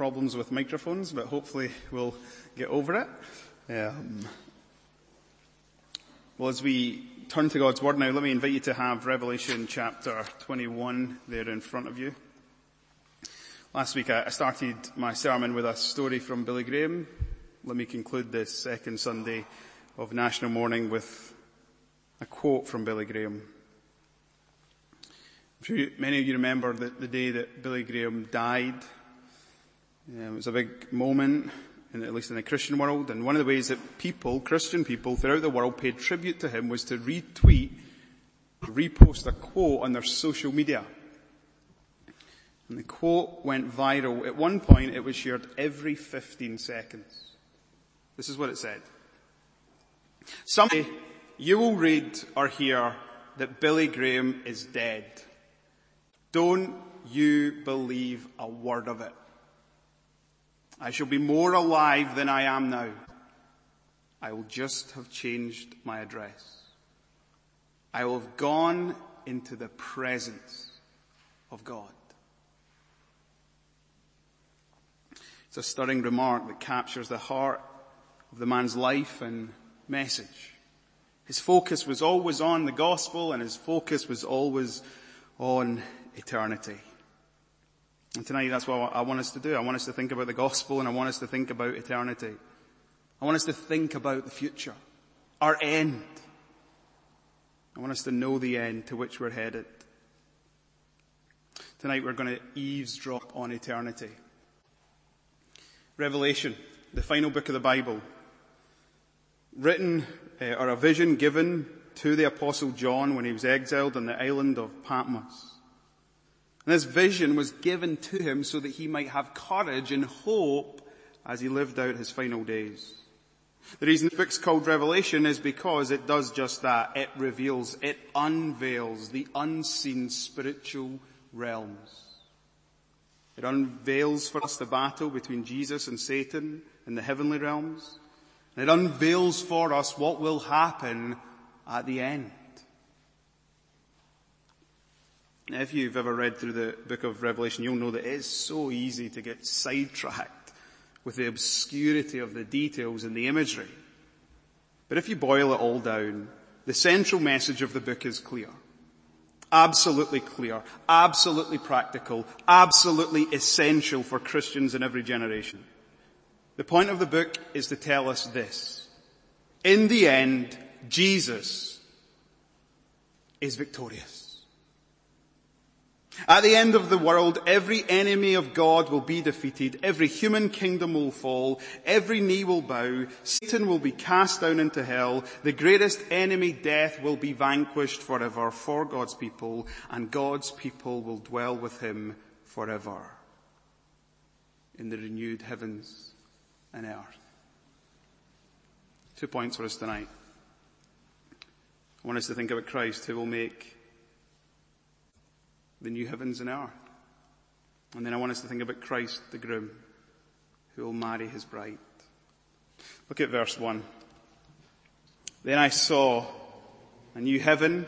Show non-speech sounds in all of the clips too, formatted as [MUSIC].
problems with microphones, but hopefully we'll get over it. Um, well, as we turn to God's Word now, let me invite you to have Revelation chapter 21 there in front of you. Last week I started my sermon with a story from Billy Graham. Let me conclude this second Sunday of National Mourning with a quote from Billy Graham. I'm sure many of you remember the, the day that Billy Graham died. Um, it was a big moment, in, at least in the Christian world, and one of the ways that people, Christian people throughout the world paid tribute to him was to retweet, repost a quote on their social media. And the quote went viral. At one point it was shared every 15 seconds. This is what it said. Someday you will read or hear that Billy Graham is dead. Don't you believe a word of it. I shall be more alive than I am now. I will just have changed my address. I will have gone into the presence of God. It's a stirring remark that captures the heart of the man's life and message. His focus was always on the gospel and his focus was always on eternity. And tonight that's what I want us to do. I want us to think about the gospel and I want us to think about eternity. I want us to think about the future, our end. I want us to know the end to which we're headed. Tonight we're going to eavesdrop on eternity. Revelation, the final book of the Bible, written uh, or a vision given to the apostle John when he was exiled on the island of Patmos. And this vision was given to him so that he might have courage and hope as he lived out his final days. The reason the book's called Revelation is because it does just that. It reveals, it unveils the unseen spiritual realms. It unveils for us the battle between Jesus and Satan in the heavenly realms. And it unveils for us what will happen at the end. Now, if you've ever read through the book of Revelation, you'll know that it is so easy to get sidetracked with the obscurity of the details and the imagery. But if you boil it all down, the central message of the book is clear absolutely clear, absolutely practical, absolutely essential for Christians in every generation. The point of the book is to tell us this. In the end, Jesus is victorious. At the end of the world, every enemy of God will be defeated, every human kingdom will fall, every knee will bow, Satan will be cast down into hell, the greatest enemy, death, will be vanquished forever for God's people, and God's people will dwell with him forever in the renewed heavens and earth. Two points for us tonight. I want us to think about Christ who will make the new heavens and earth. And then I want us to think about Christ, the groom, who will marry his bride. Look at verse 1. Then I saw a new heaven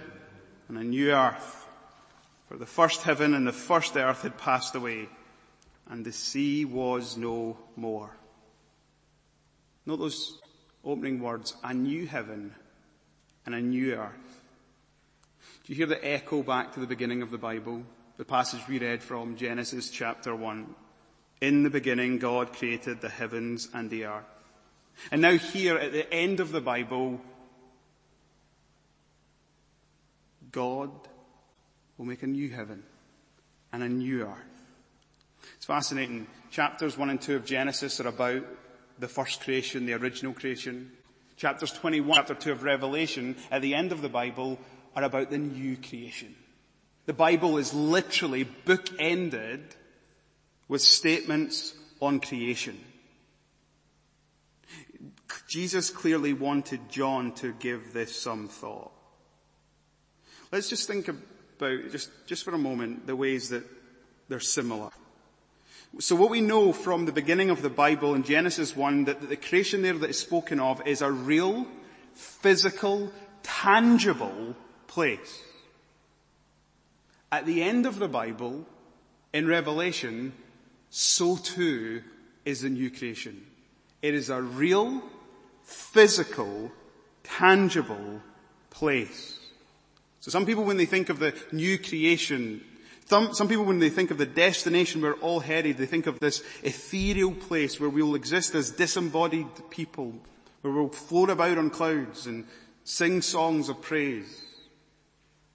and a new earth, for the first heaven and the first earth had passed away, and the sea was no more. Note those opening words, a new heaven and a new earth. Do you hear the echo back to the beginning of the Bible? The passage we read from Genesis chapter 1. In the beginning, God created the heavens and the earth. And now here at the end of the Bible, God will make a new heaven and a new earth. It's fascinating. Chapters 1 and 2 of Genesis are about the first creation, the original creation. Chapters 21, chapter 2 of Revelation, at the end of the Bible, are about the new creation. The Bible is literally bookended with statements on creation. Jesus clearly wanted John to give this some thought. Let's just think about, just, just for a moment, the ways that they're similar. So what we know from the beginning of the Bible in Genesis 1 that the creation there that is spoken of is a real, physical, tangible place. At the end of the Bible, in Revelation, so too is the new creation. It is a real, physical, tangible place. So some people when they think of the new creation, some, some people when they think of the destination we're all headed, they think of this ethereal place where we'll exist as disembodied people, where we'll float about on clouds and sing songs of praise.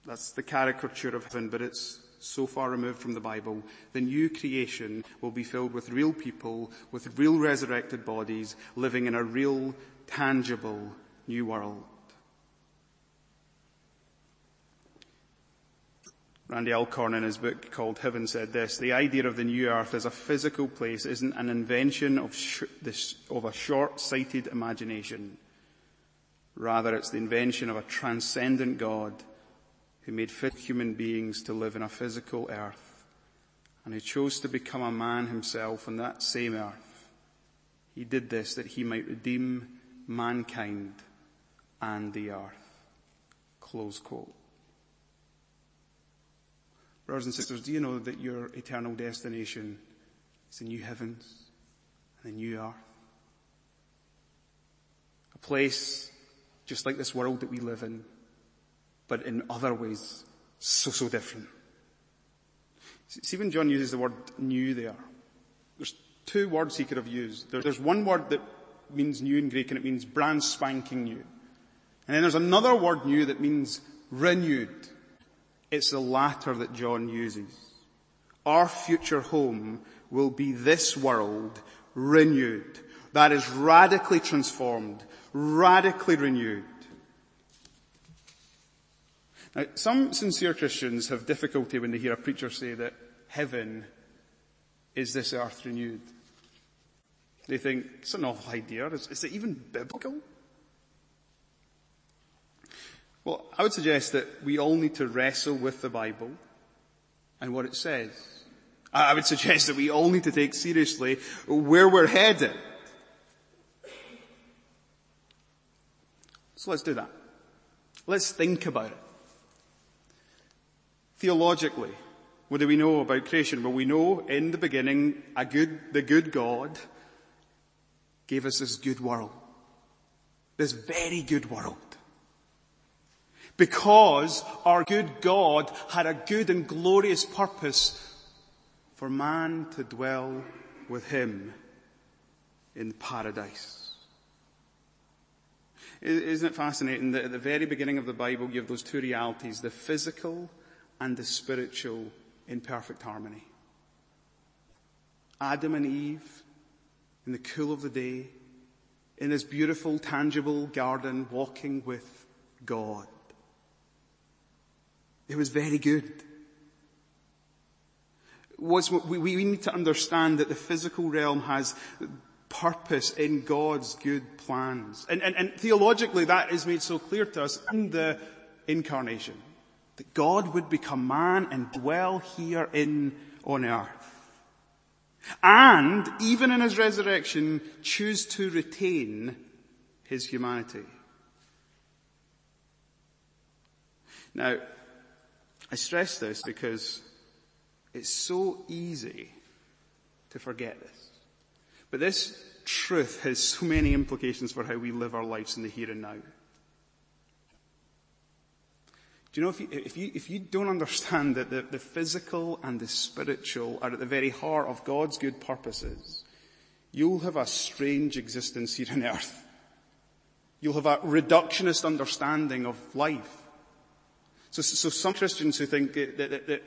That's the caricature of heaven, but it's so far removed from the Bible. The new creation will be filled with real people, with real resurrected bodies, living in a real, tangible new world. Randy Alcorn in his book called Heaven said this, the idea of the new earth as a physical place isn't an invention of, sh- of a short-sighted imagination. Rather, it's the invention of a transcendent God who made fit human beings to live in a physical earth and who chose to become a man himself on that same earth. He did this that he might redeem mankind and the earth. Close quote. Brothers and sisters, do you know that your eternal destination is the new heavens and the new earth? A place just like this world that we live in, but in other ways so, so different. See when John uses the word new there, there's two words he could have used. There's one word that means new in Greek and it means brand spanking new. And then there's another word new that means renewed. It's the latter that John uses. Our future home will be this world renewed. That is radically transformed, radically renewed. Now, some sincere Christians have difficulty when they hear a preacher say that heaven is this earth renewed. They think, it's an awful idea. Is, is it even biblical? Well, I would suggest that we all need to wrestle with the Bible and what it says. I would [LAUGHS] suggest that we all need to take seriously where we're headed. So let's do that. Let's think about it. Theologically, what do we know about creation? Well, we know in the beginning, a good, the good God gave us this good world. This very good world. Because our good God had a good and glorious purpose for man to dwell with him in paradise. Isn't it fascinating that at the very beginning of the Bible you have those two realities, the physical and the spiritual in perfect harmony? Adam and Eve in the cool of the day, in this beautiful, tangible garden, walking with God. It was very good. We, we need to understand that the physical realm has purpose in God's good plans. And, and, and theologically that is made so clear to us in the incarnation. That God would become man and dwell here in, on earth. And, even in his resurrection, choose to retain his humanity. Now, I stress this because it's so easy to forget this. But this truth has so many implications for how we live our lives in the here and now. You know if you, if you, if you don't understand that the, the physical and the spiritual are at the very heart of God's good purposes, you'll have a strange existence here on earth. You'll have a reductionist understanding of life. So, so some Christians who think that, that, that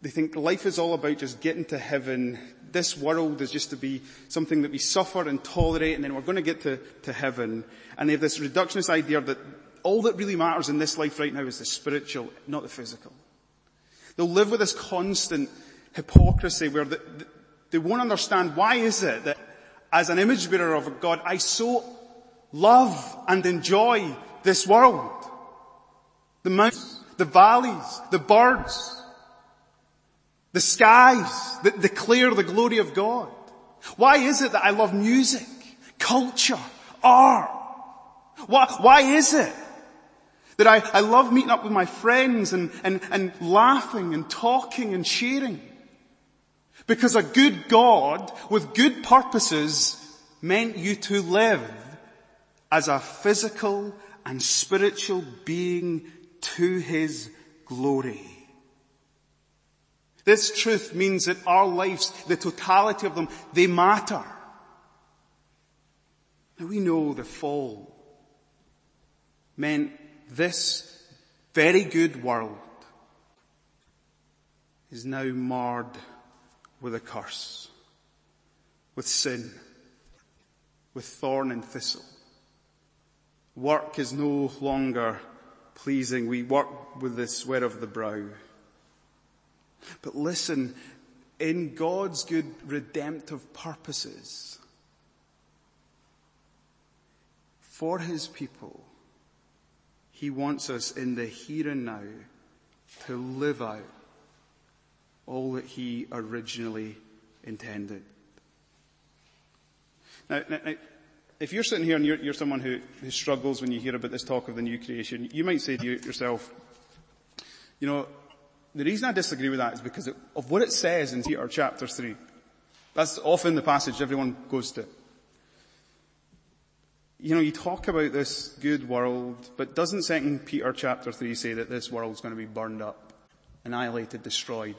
they think life is all about just getting to heaven. This world is just to be something that we suffer and tolerate and then we're going to get to, to heaven. And they have this reductionist idea that all that really matters in this life right now is the spiritual, not the physical. They'll live with this constant hypocrisy where the, the, they won't understand why is it that as an image bearer of God, I so love and enjoy this world. The mountains, the valleys, the birds, the skies that declare the glory of God. Why is it that I love music, culture, art? Why, why is it that I, I love meeting up with my friends and, and, and laughing and talking and sharing? Because a good God with good purposes meant you to live as a physical and spiritual being to His glory. This truth means that our lives, the totality of them, they matter. Now we know the fall meant this very good world is now marred with a curse, with sin, with thorn and thistle. Work is no longer pleasing. We work with the sweat of the brow. But listen, in God's good redemptive purposes, for His people, He wants us in the here and now to live out all that He originally intended. Now, now, now if you're sitting here and you're, you're someone who, who, struggles when you hear about this talk of the new creation, you might say to yourself, you know, the reason I disagree with that is because of what it says in Peter chapter 3. That's often the passage everyone goes to. You know, you talk about this good world, but doesn't 2 Peter chapter 3 say that this world's going to be burned up, annihilated, destroyed?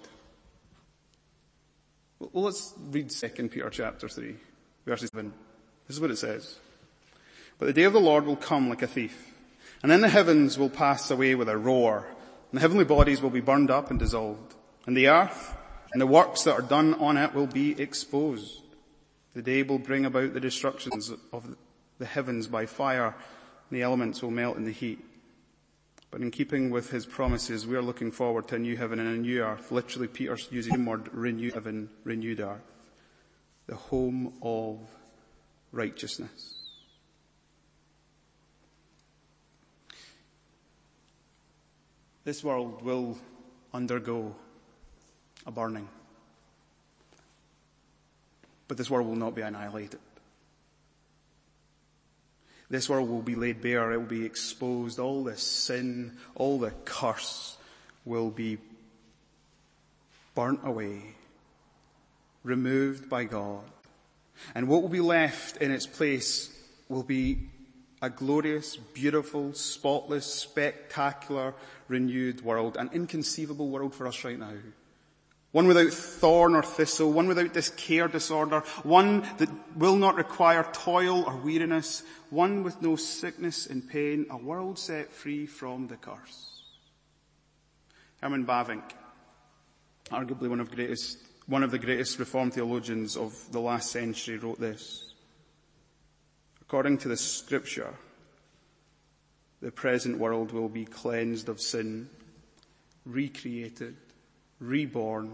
Well, let's read 2 Peter chapter 3, verses 7. This is what it says. But the day of the Lord will come like a thief, and then the heavens will pass away with a roar, and the heavenly bodies will be burned up and dissolved, and the earth and the works that are done on it will be exposed. The day will bring about the destructions of the heavens by fire, and the elements will melt in the heat. But in keeping with his promises, we are looking forward to a new heaven and a new earth. Literally, Peter's using the word renewed heaven, renewed earth. The home of righteousness. This world will undergo a burning. But this world will not be annihilated. This world will be laid bare. It will be exposed. All the sin, all the curse will be burnt away, removed by God. And what will be left in its place will be a glorious, beautiful, spotless, spectacular, renewed world, an inconceivable world for us right now. One without thorn or thistle, one without this care disorder, one that will not require toil or weariness, one with no sickness and pain, a world set free from the curse. Herman Bavinck, arguably one of, greatest, one of the greatest Reformed theologians of the last century, wrote this. According to the scripture, the present world will be cleansed of sin, recreated, reborn,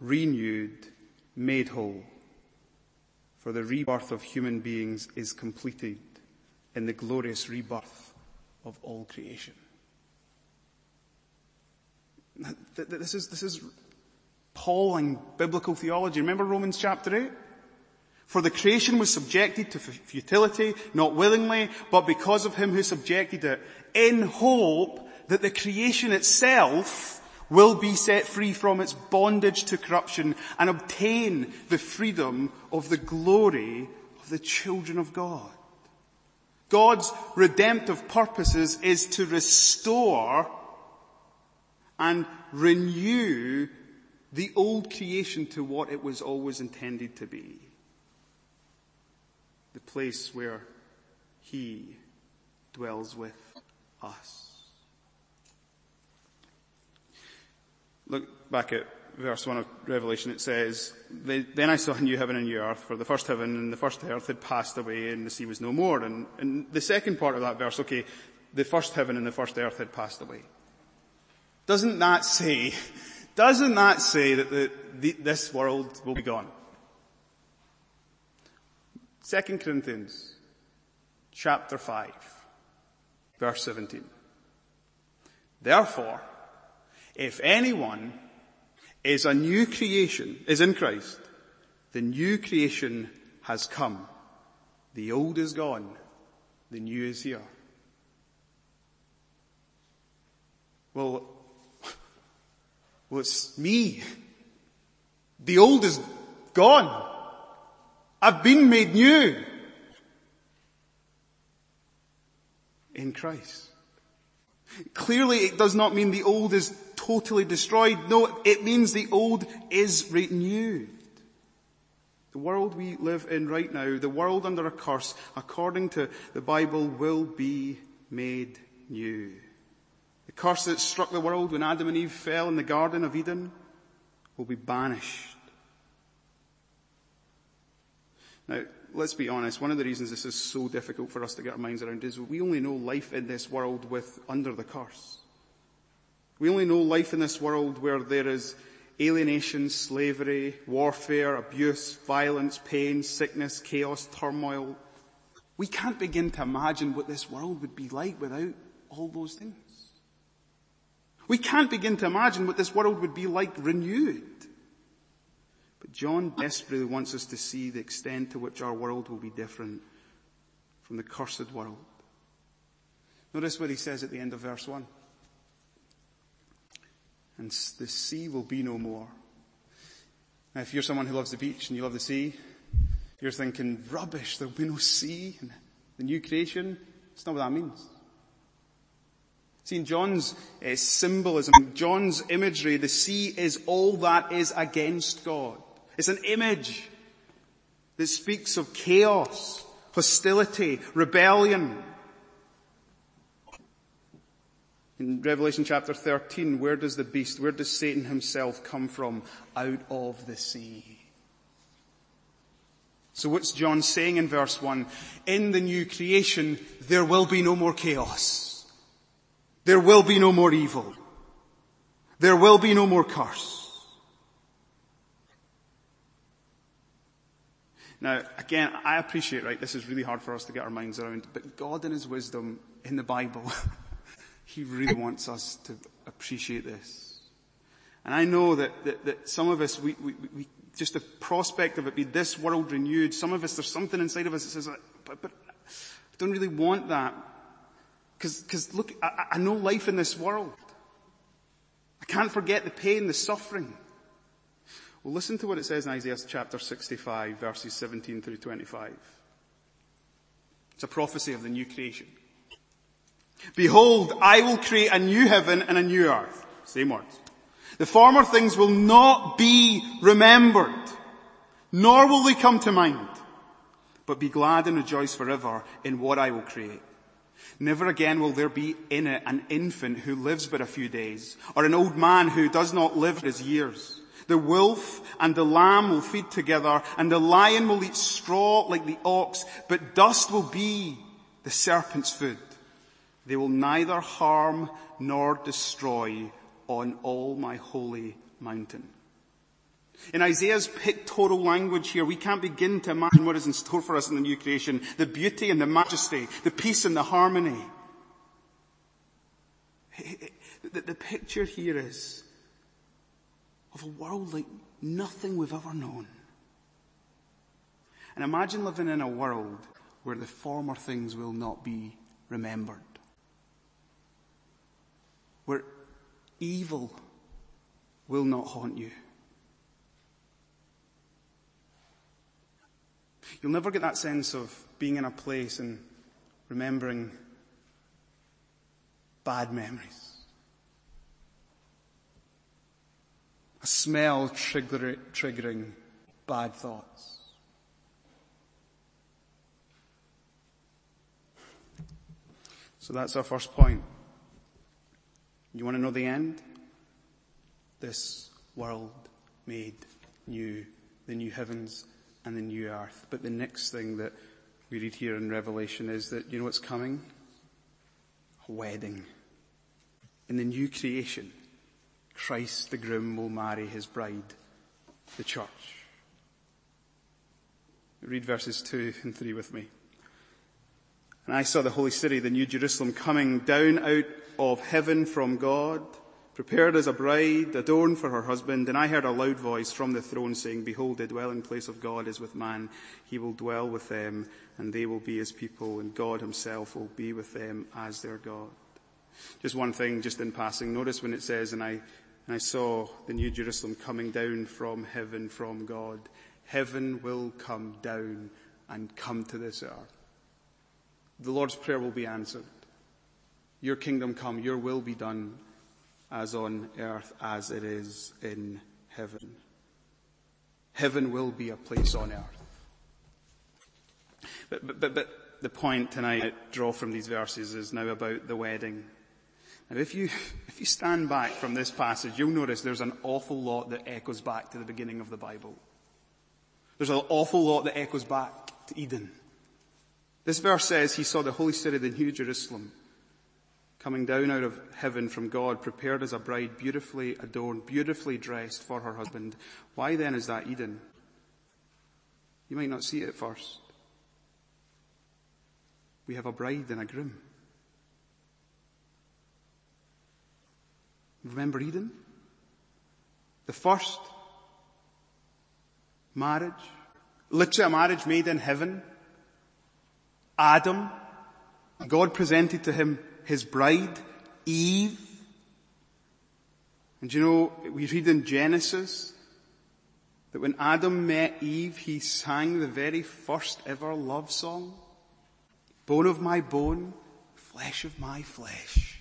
renewed, made whole. For the rebirth of human beings is completed in the glorious rebirth of all creation. This is, this is biblical theology. Remember Romans chapter 8? For the creation was subjected to futility, not willingly, but because of him who subjected it, in hope that the creation itself will be set free from its bondage to corruption and obtain the freedom of the glory of the children of God. God's redemptive purposes is to restore and renew the old creation to what it was always intended to be the place where He dwells with us. Look back at verse 1 of Revelation, it says, Then I saw a new heaven and a new earth, for the first heaven and the first earth had passed away and the sea was no more. And, and the second part of that verse, okay, the first heaven and the first earth had passed away. Doesn't that say, doesn't that say that the, the, this world will be gone? 2 Corinthians chapter 5 verse 17. Therefore, if anyone is a new creation, is in Christ, the new creation has come. The old is gone. The new is here. Well, well it's me. The old is gone. I've been made new in Christ. Clearly it does not mean the old is totally destroyed. No, it means the old is renewed. The world we live in right now, the world under a curse, according to the Bible, will be made new. The curse that struck the world when Adam and Eve fell in the Garden of Eden will be banished. Now, let's be honest, one of the reasons this is so difficult for us to get our minds around is we only know life in this world with under the curse. We only know life in this world where there is alienation, slavery, warfare, abuse, violence, pain, sickness, chaos, turmoil. We can't begin to imagine what this world would be like without all those things. We can't begin to imagine what this world would be like renewed. But John desperately wants us to see the extent to which our world will be different from the cursed world. Notice what he says at the end of verse 1. And the sea will be no more. Now if you're someone who loves the beach and you love the sea, you're thinking, rubbish, there'll be no sea in the new creation. It's not what that means. See, in John's uh, symbolism, John's imagery, the sea is all that is against God. It's an image that speaks of chaos, hostility, rebellion. In Revelation chapter 13, where does the beast, where does Satan himself come from? Out of the sea. So what's John saying in verse 1? In the new creation, there will be no more chaos. There will be no more evil. There will be no more curse. Now, again, I appreciate, right, this is really hard for us to get our minds around, but God in His wisdom in the Bible, [LAUGHS] He really wants us to appreciate this. And I know that, that, that some of us, we, we, we, just the prospect of it be this world renewed, some of us, there's something inside of us that says, but, but I don't really want that. Cause, cause look, I, I know life in this world. I can't forget the pain, the suffering. Well, listen to what it says in Isaiah chapter 65, verses 17 through 25. It's a prophecy of the new creation. Behold, I will create a new heaven and a new earth. Same words. The former things will not be remembered, nor will they come to mind, but be glad and rejoice forever in what I will create. Never again will there be in it an infant who lives but a few days, or an old man who does not live his years. The wolf and the lamb will feed together, and the lion will eat straw like the ox, but dust will be the serpent's food. They will neither harm nor destroy on all my holy mountain. In Isaiah's pictorial language here, we can't begin to imagine what is in store for us in the new creation. The beauty and the majesty, the peace and the harmony. The, the picture here is of a world like nothing we've ever known. And imagine living in a world where the former things will not be remembered. Where evil will not haunt you. You'll never get that sense of being in a place and remembering bad memories. a smell trigger, triggering bad thoughts. So that's our first point. You want to know the end? This world made new, the new heavens and the new earth. But the next thing that we read here in Revelation is that, you know what's coming? A wedding. In the new creation. Christ the groom will marry his bride, the church. Read verses 2 and 3 with me. And I saw the holy city, the new Jerusalem, coming down out of heaven from God, prepared as a bride, adorned for her husband. And I heard a loud voice from the throne saying, Behold, the dwelling place of God is with man. He will dwell with them, and they will be his people, and God himself will be with them as their God. Just one thing, just in passing. Notice when it says, and I and I saw the New Jerusalem coming down from heaven from God. Heaven will come down and come to this earth. The Lord's Prayer will be answered. Your kingdom come, your will be done as on earth as it is in heaven. Heaven will be a place on earth. But, but, but, but the point tonight I draw from these verses is now about the wedding. Now if you, [LAUGHS] if you stand back from this passage, you'll notice there's an awful lot that echoes back to the beginning of the Bible. There's an awful lot that echoes back to Eden. This verse says he saw the holy city, the new Jerusalem, coming down out of heaven from God, prepared as a bride, beautifully adorned, beautifully dressed for her husband. Why then is that Eden? You might not see it at first. We have a bride and a groom. Remember Eden? The first marriage, literally a marriage made in heaven. Adam, God presented to him his bride, Eve. And you know, we read in Genesis that when Adam met Eve, he sang the very first ever love song. Bone of my bone, flesh of my flesh.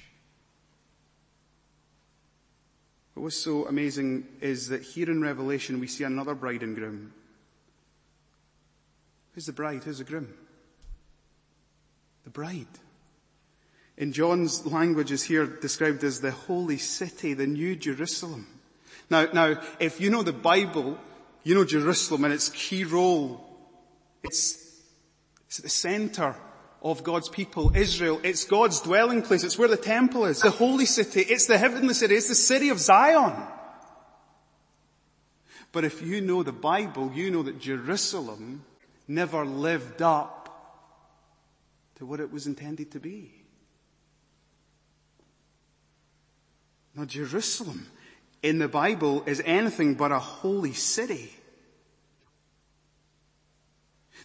But what's so amazing is that here in Revelation we see another bride and groom. Who's the bride? Who's the groom? The bride. In John's language is here described as the holy city, the new Jerusalem. Now, now, if you know the Bible, you know Jerusalem and its key role. It's, it's at the center of God's people, Israel. It's God's dwelling place. It's where the temple is, the holy city. It's the heavenly city. It's the city of Zion. But if you know the Bible, you know that Jerusalem never lived up to what it was intended to be. Now Jerusalem in the Bible is anything but a holy city.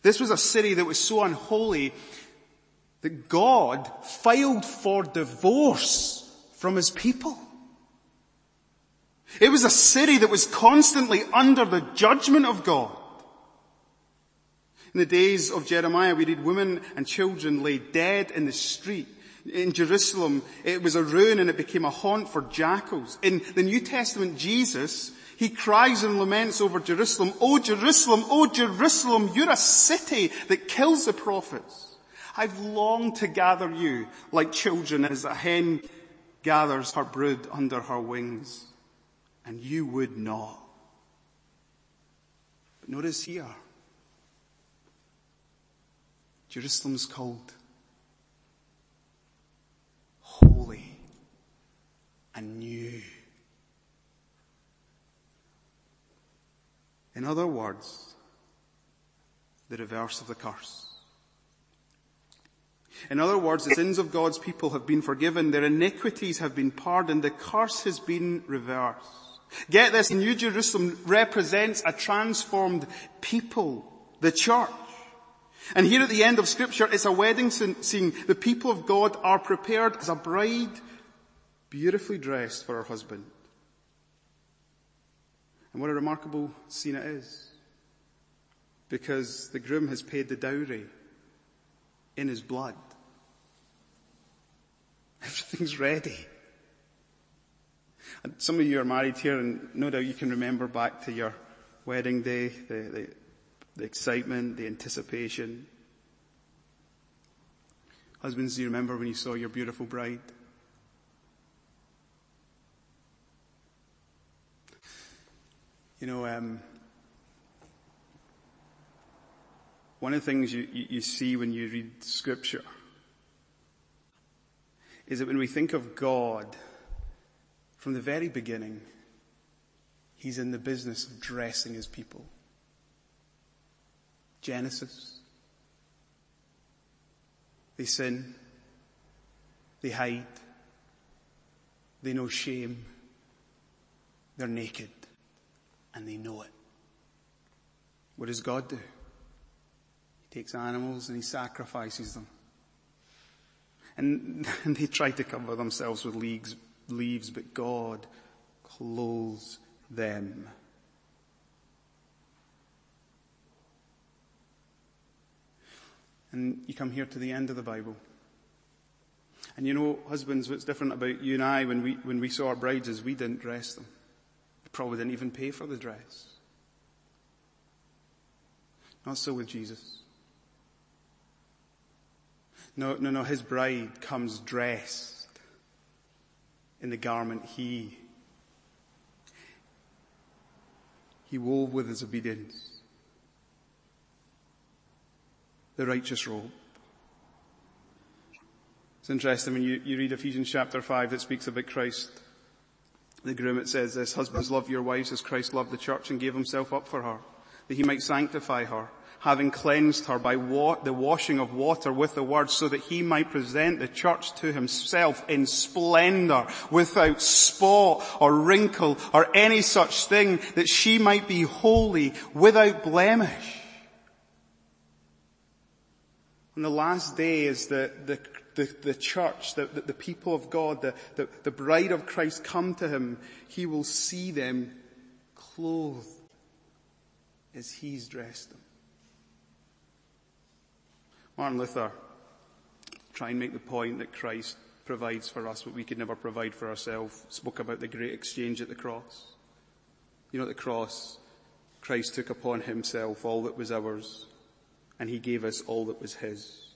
This was a city that was so unholy that God filed for divorce from his people. It was a city that was constantly under the judgment of God. In the days of Jeremiah, we read women and children lay dead in the street in Jerusalem, it was a ruin and it became a haunt for jackals. In the New Testament, Jesus, he cries and laments over Jerusalem, Oh Jerusalem, oh Jerusalem, you're a city that kills the prophets. I've longed to gather you like children as a hen gathers her brood under her wings, and you would not. But notice here, Jerusalem's called holy and new. In other words, the reverse of the curse. In other words, the sins of God's people have been forgiven, their iniquities have been pardoned, the curse has been reversed. Get this, New Jerusalem represents a transformed people, the church. And here at the end of scripture, it's a wedding scene. The people of God are prepared as a bride, beautifully dressed for her husband. And what a remarkable scene it is. Because the groom has paid the dowry in his blood. [LAUGHS] Everything's ready. And some of you are married here and no doubt you can remember back to your wedding day, the, the the excitement, the anticipation. Husbands, do you remember when you saw your beautiful bride? You know, um, one of the things you, you, you see when you read scripture is that when we think of God, from the very beginning, He's in the business of dressing His people. Genesis. They sin. They hide. They know shame. They're naked. And they know it. What does God do? He takes animals and he sacrifices them. And, [LAUGHS] and they try to cover themselves with leaves, leaves, but God clothes them. And you come here to the end of the Bible. And you know, husbands, what's different about you and I when we, when we saw our brides is we didn't dress them. We probably didn't even pay for the dress. Not so with Jesus. No, no, no, his bride comes dressed in the garment he, he wove with his obedience. The righteous robe. It's interesting when you, you read Ephesians chapter 5 that speaks about Christ. The groom, it says this, husbands love your wives as Christ loved the church and gave himself up for her, that he might sanctify her, having cleansed her by wa- the washing of water with the word so that he might present the church to himself in splendor, without spot or wrinkle or any such thing, that she might be holy without blemish. On the last day is the, the the, the church, the, the, the, people of God, the, the, the bride of Christ come to him, he will see them clothed as he's dressed them. Martin Luther try and make the point that Christ provides for us what we could never provide for ourselves. Spoke about the great exchange at the cross. You know, at the cross, Christ took upon himself all that was ours and he gave us all that was his.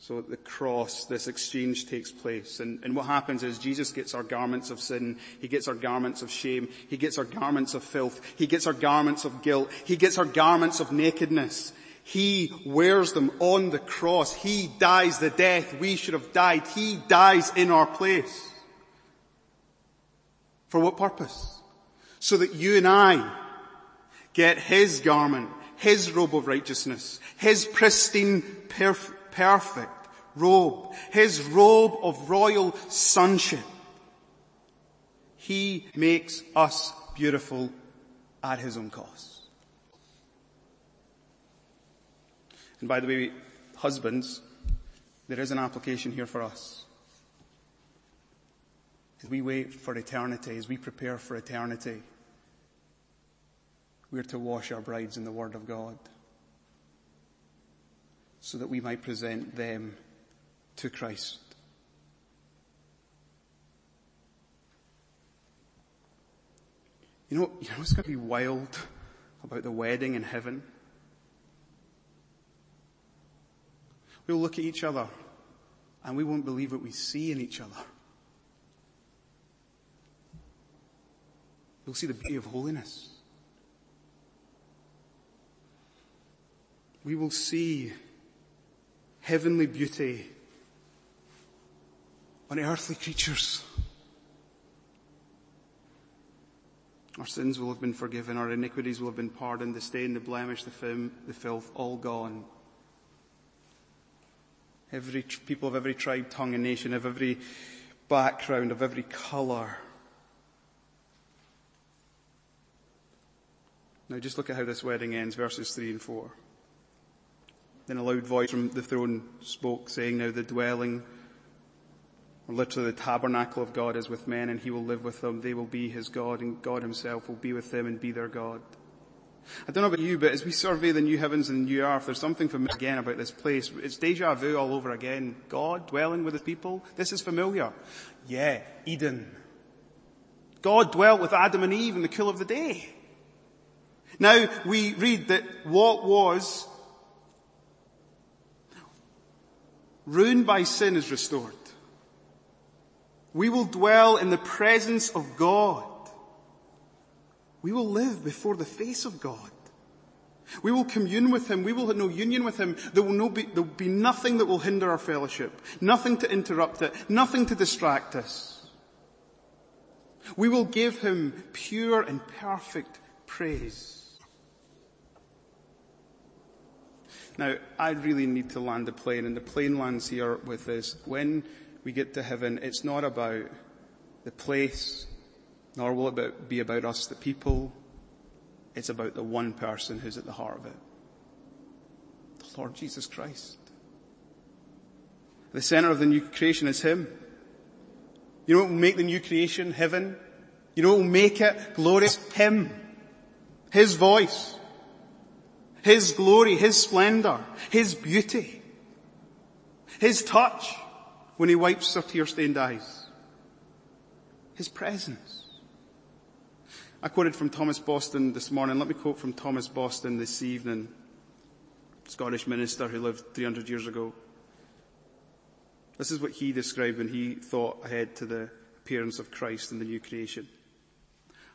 So at the cross, this exchange takes place. And, and what happens is Jesus gets our garments of sin. He gets our garments of shame. He gets our garments of filth. He gets our garments of guilt. He gets our garments of nakedness. He wears them on the cross. He dies the death we should have died. He dies in our place. For what purpose? So that you and I get His garment, His robe of righteousness, His pristine, perfect, perfect robe, his robe of royal sonship. He makes us beautiful at his own cost. And by the way, husbands, there is an application here for us. As we wait for eternity, as we prepare for eternity, we're to wash our brides in the Word of God so that we might present them to Christ. You know, you know what's going to be wild about the wedding in heaven? We'll look at each other and we won't believe what we see in each other. We'll see the beauty of holiness. We will see heavenly beauty on earthly creatures. Our sins will have been forgiven, our iniquities will have been pardoned, the stain, the blemish, the film, the filth, all gone. Every people of every tribe, tongue and nation, of every background, of every colour. Now just look at how this wedding ends, verses 3 and 4. Then a loud voice from the throne spoke saying, now the dwelling, or literally the tabernacle of God is with men and he will live with them. They will be his God and God himself will be with them and be their God. I don't know about you, but as we survey the new heavens and the new earth, there's something familiar again about this place. It's deja vu all over again. God dwelling with his people. This is familiar. Yeah, Eden. God dwelt with Adam and Eve in the cool of the day. Now we read that what was ruined by sin is restored. We will dwell in the presence of God. We will live before the face of God. We will commune with Him. We will have no union with Him. There will, no be, there will be nothing that will hinder our fellowship. Nothing to interrupt it. Nothing to distract us. We will give Him pure and perfect praise. Now, I really need to land the plane, and the plane lands here with this. When we get to heaven, it's not about the place, nor will it be about us, the people. It's about the one person who's at the heart of it. The Lord Jesus Christ. The center of the new creation is Him. You know what will make the new creation heaven? You know what will make it glorious? Him. His voice. His glory, His splendor, His beauty. His touch when He wipes their tear-stained eyes. His presence. I quoted from Thomas Boston this morning. Let me quote from Thomas Boston this evening. Scottish minister who lived 300 years ago. This is what he described when he thought ahead to the appearance of Christ in the new creation.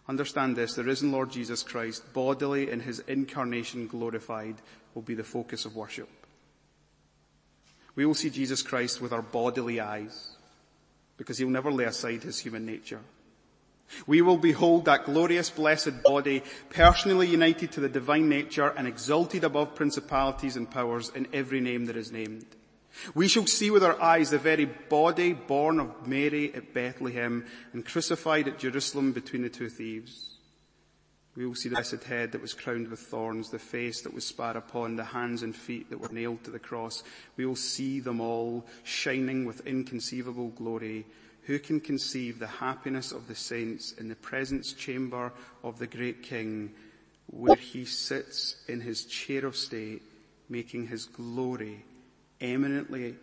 Understand this, the risen Lord Jesus Christ, bodily in his incarnation glorified, will be the focus of worship. We will see Jesus Christ with our bodily eyes, because he'll never lay aside his human nature. We will behold that glorious blessed body personally united to the divine nature and exalted above principalities and powers in every name that is named. We shall see with our eyes the very body born of Mary at Bethlehem and crucified at Jerusalem between the two thieves. We will see the blessed head that was crowned with thorns, the face that was spat upon, the hands and feet that were nailed to the cross. We will see them all shining with inconceivable glory. Who can conceive the happiness of the saints in the presence chamber of the great King where he sits in his chair of state making his glory eminently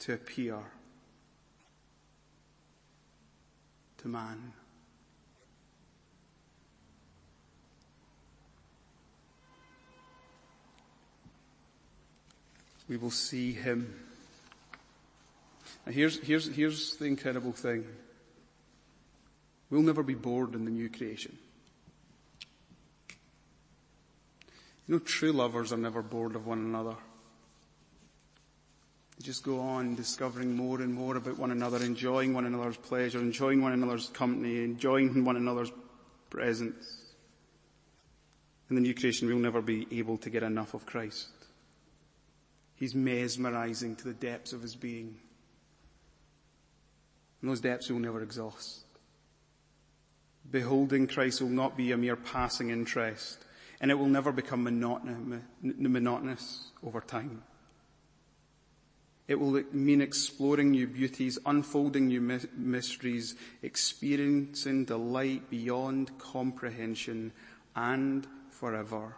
to appear to man. We will see him. Now here's, here's, here's the incredible thing. We'll never be bored in the new creation. You know, true lovers are never bored of one another. They just go on discovering more and more about one another, enjoying one another's pleasure, enjoying one another's company, enjoying one another's presence. In the new creation, we'll never be able to get enough of Christ. He's mesmerizing to the depths of his being. And those depths will never exhaust. Beholding Christ will not be a mere passing interest, and it will never become monotonous over time. It will mean exploring new beauties, unfolding new mysteries, experiencing delight beyond comprehension and forever.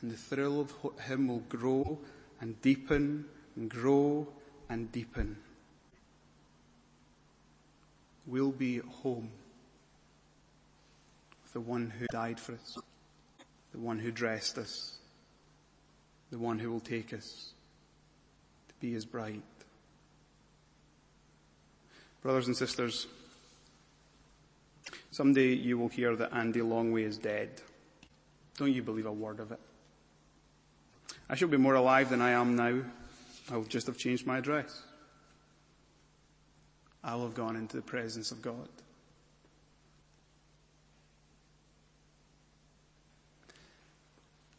And the thrill of Him will grow and deepen and grow and deepen. We'll be at home with the one who died for us, the one who dressed us, the one who will take us be his bride. Brothers and sisters, someday you will hear that Andy Longway is dead. Don't you believe a word of it? I shall be more alive than I am now. I'll just have changed my address. I'll have gone into the presence of God.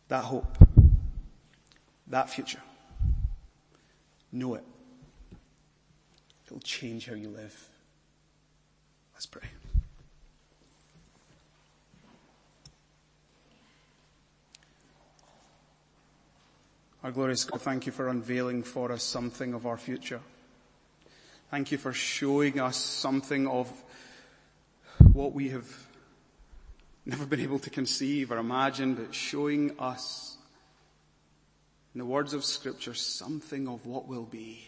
That hope, that future, Know it. It'll change how you live. Let's pray. Our glorious God, thank you for unveiling for us something of our future. Thank you for showing us something of what we have never been able to conceive or imagine, but showing us in the words of scripture, something of what will be.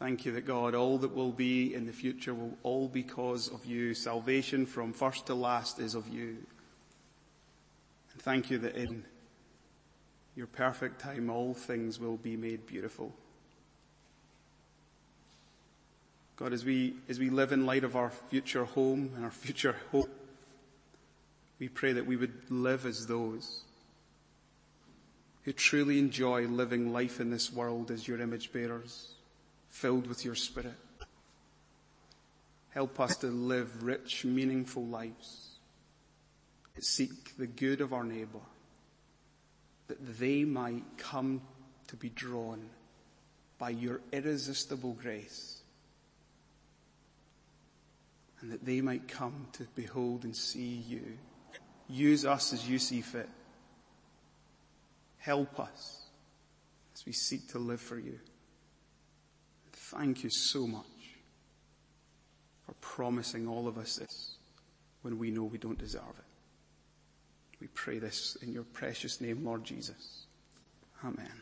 Thank you that God, all that will be in the future will all be because of you. Salvation from first to last is of you. And thank you that in your perfect time all things will be made beautiful. God, as we, as we live in light of our future home and our future hope, we pray that we would live as those who truly enjoy living life in this world as your image bearers, filled with your spirit. Help us to live rich, meaningful lives that seek the good of our neighbor, that they might come to be drawn by your irresistible grace, and that they might come to behold and see you. Use us as you see fit Help us as we seek to live for you. Thank you so much. for promising all of us this when we know we don't deserve it. We pray this in your precious name, Lord Jesus. Amen.